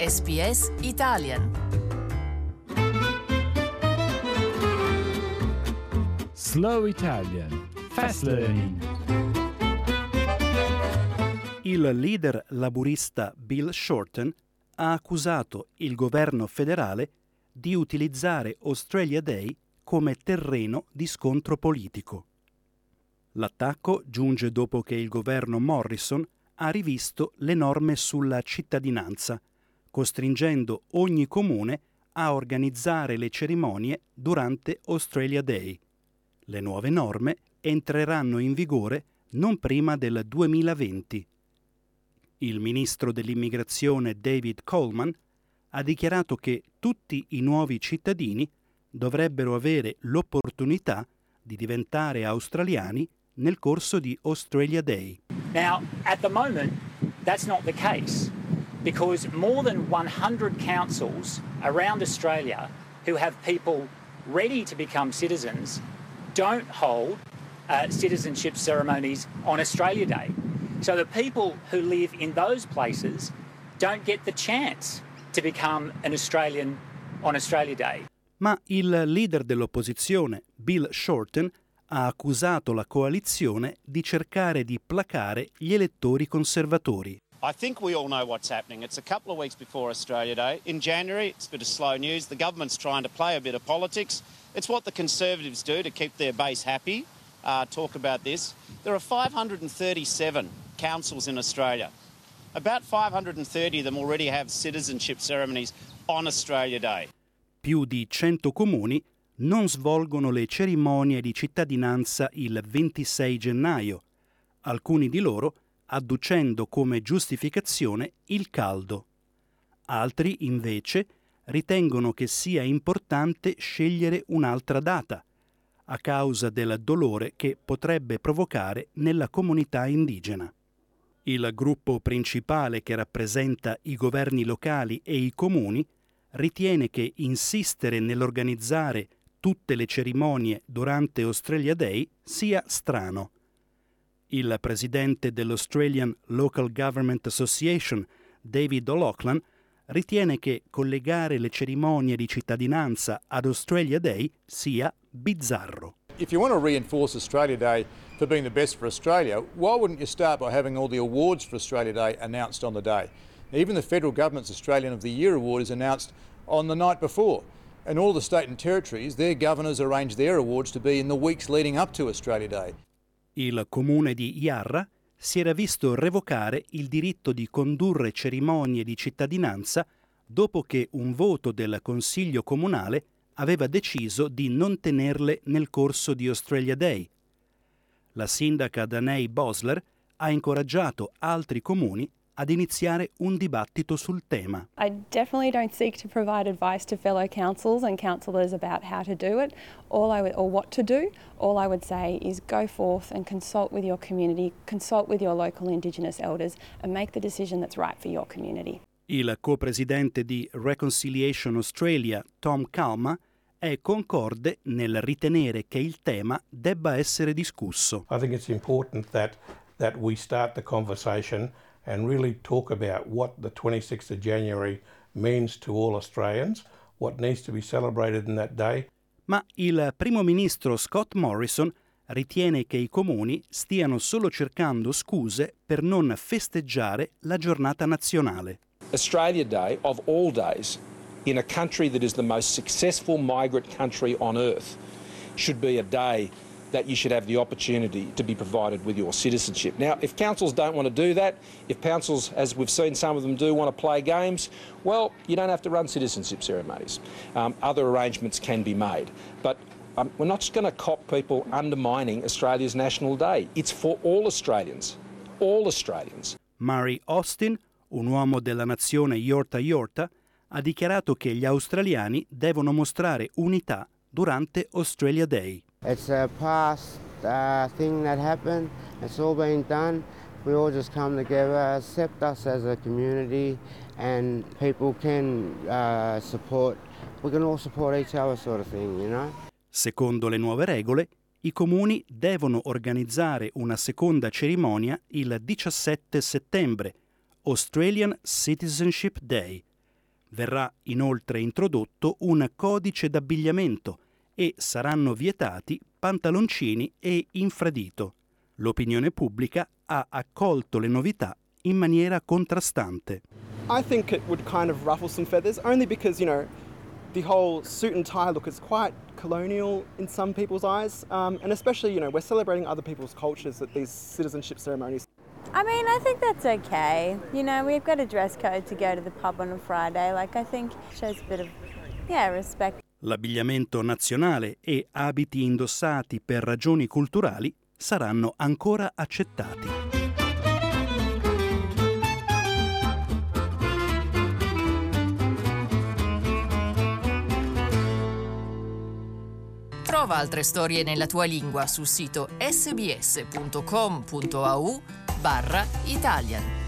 SBS Italian. Slow Italian Fast Learning. Il leader laburista Bill Shorten ha accusato il governo federale di utilizzare Australia Day come terreno di scontro politico. L'attacco giunge dopo che il governo Morrison ha rivisto le norme sulla cittadinanza, costringendo ogni comune a organizzare le cerimonie durante Australia Day. Le nuove norme entreranno in vigore non prima del 2020. Il ministro dell'immigrazione David Coleman ha dichiarato che tutti i nuovi cittadini dovrebbero avere l'opportunità di diventare australiani nel corso di Australia Day. Now, at the moment, that's not the case because more than 100 councils around Australia who have people ready to become citizens don't hold uh, citizenship ceremonies on Australia Day. So the people who live in those places don't get the chance to become an Australian on Australia Day. Ma il leader dell'opposizione, Bill Shorten, ha accusato la coalizione di cercare di placare gli elettori conservatori. I think we all know what's happening. It's a couple of weeks before Australia Day. In January, it's a bit of slow news. The government's trying to play a bit of politics. It's what the Conservatives do to keep their base happy. Uh, talk about this. There are 537 councils in Australia. About 530 of them already have citizenship ceremonies on Australia Day. Più di 100 comuni non svolgono le cerimonie di cittadinanza il 26 gennaio, alcuni di loro adducendo come giustificazione il caldo. Altri, invece, ritengono che sia importante scegliere un'altra data, a causa del dolore che potrebbe provocare nella comunità indigena. Il gruppo principale che rappresenta i governi locali e i comuni ritiene che insistere nell'organizzare tutte le cerimonie durante Australia Day sia strano. Il presidente dell'Australian Local Government Association, David O'Loughlin, ritiene che collegare le cerimonie di cittadinanza ad Australia Day sia bizzarro. If you want to reinforce Australia Day for being the best for Australia, why wouldn't you start by having all the awards for Australia Day announced on the day? Even the federal government's Australian of the Year award is announced on the night before. And all the state and territories, their governors arrange their awards to be in the weeks leading up to Australia Day. Il comune di Yarra si era visto revocare il diritto di condurre cerimonie di cittadinanza dopo che un voto del Consiglio comunale aveva deciso di non tenerle nel corso di Australia Day. La sindaca Danei Bosler ha incoraggiato altri comuni ad iniziare un dibattito sul tema. I definitely don't seek to provide advice to fellow councils and councillors about how to do it all I would, or what to do. All I would say is go forth and consult with your community, consult with your local Indigenous elders and make the decision that's right for your community. Il co-presidente di Reconciliation Australia, Tom Calma, è concorde nel ritenere che il tema debba essere discusso. I think it's important that, that we start the conversation and really talk about what the 26th of January means to all Australians, what needs to be celebrated in that day. Ma il primo ministro Scott Morrison ritiene che i comuni stiano solo cercando scuse per non festeggiare la giornata nazionale. Australia Day, of all days, in a country that is the most successful migrant country on earth, should be a day that you should have the opportunity to be provided with your citizenship. Now, if councils don't want to do that, if councils, as we've seen some of them do, want to play games, well, you don't have to run citizenship ceremonies. Um, other arrangements can be made. But um, we're not just going to cop people undermining Australia's National Day. It's for all Australians. All Australians. Murray Austin, un uomo della nazione Yorta Yorta, ha dichiarato che gli australiani devono mostrare unità durante Australia Day. It's a past uh, thing that happened. It's all been done. We all just come together, accept us as a community, and people can uh, support. We can all support each other, sort of thing, you know. Secondo le nuove regole, i comuni devono organizzare una seconda cerimonia il 17 settembre, Australian Citizenship Day, Verrà inoltre introdotto un codice d'abbigliamento e saranno vietati pantaloncini e infradito. L'opinione pubblica ha accolto le novità in maniera contrastante. I think it would kind of ruffle some feathers only because, you know, the whole suit and tie look is quite colonial in some people's eyes, um, and especially, you know, we're celebrating other people's cultures at these citizenship ceremonies. I mean, I think that's okay. You know, we've got a dress code to go to the pub on a Friday. Like, I think shows a bit of, yeah, respect. L'abbigliamento nazionale e abiti indossati per ragioni culturali saranno ancora accettati. Trova altre storie nella tua lingua sul sito sbs.com.au barra Italian.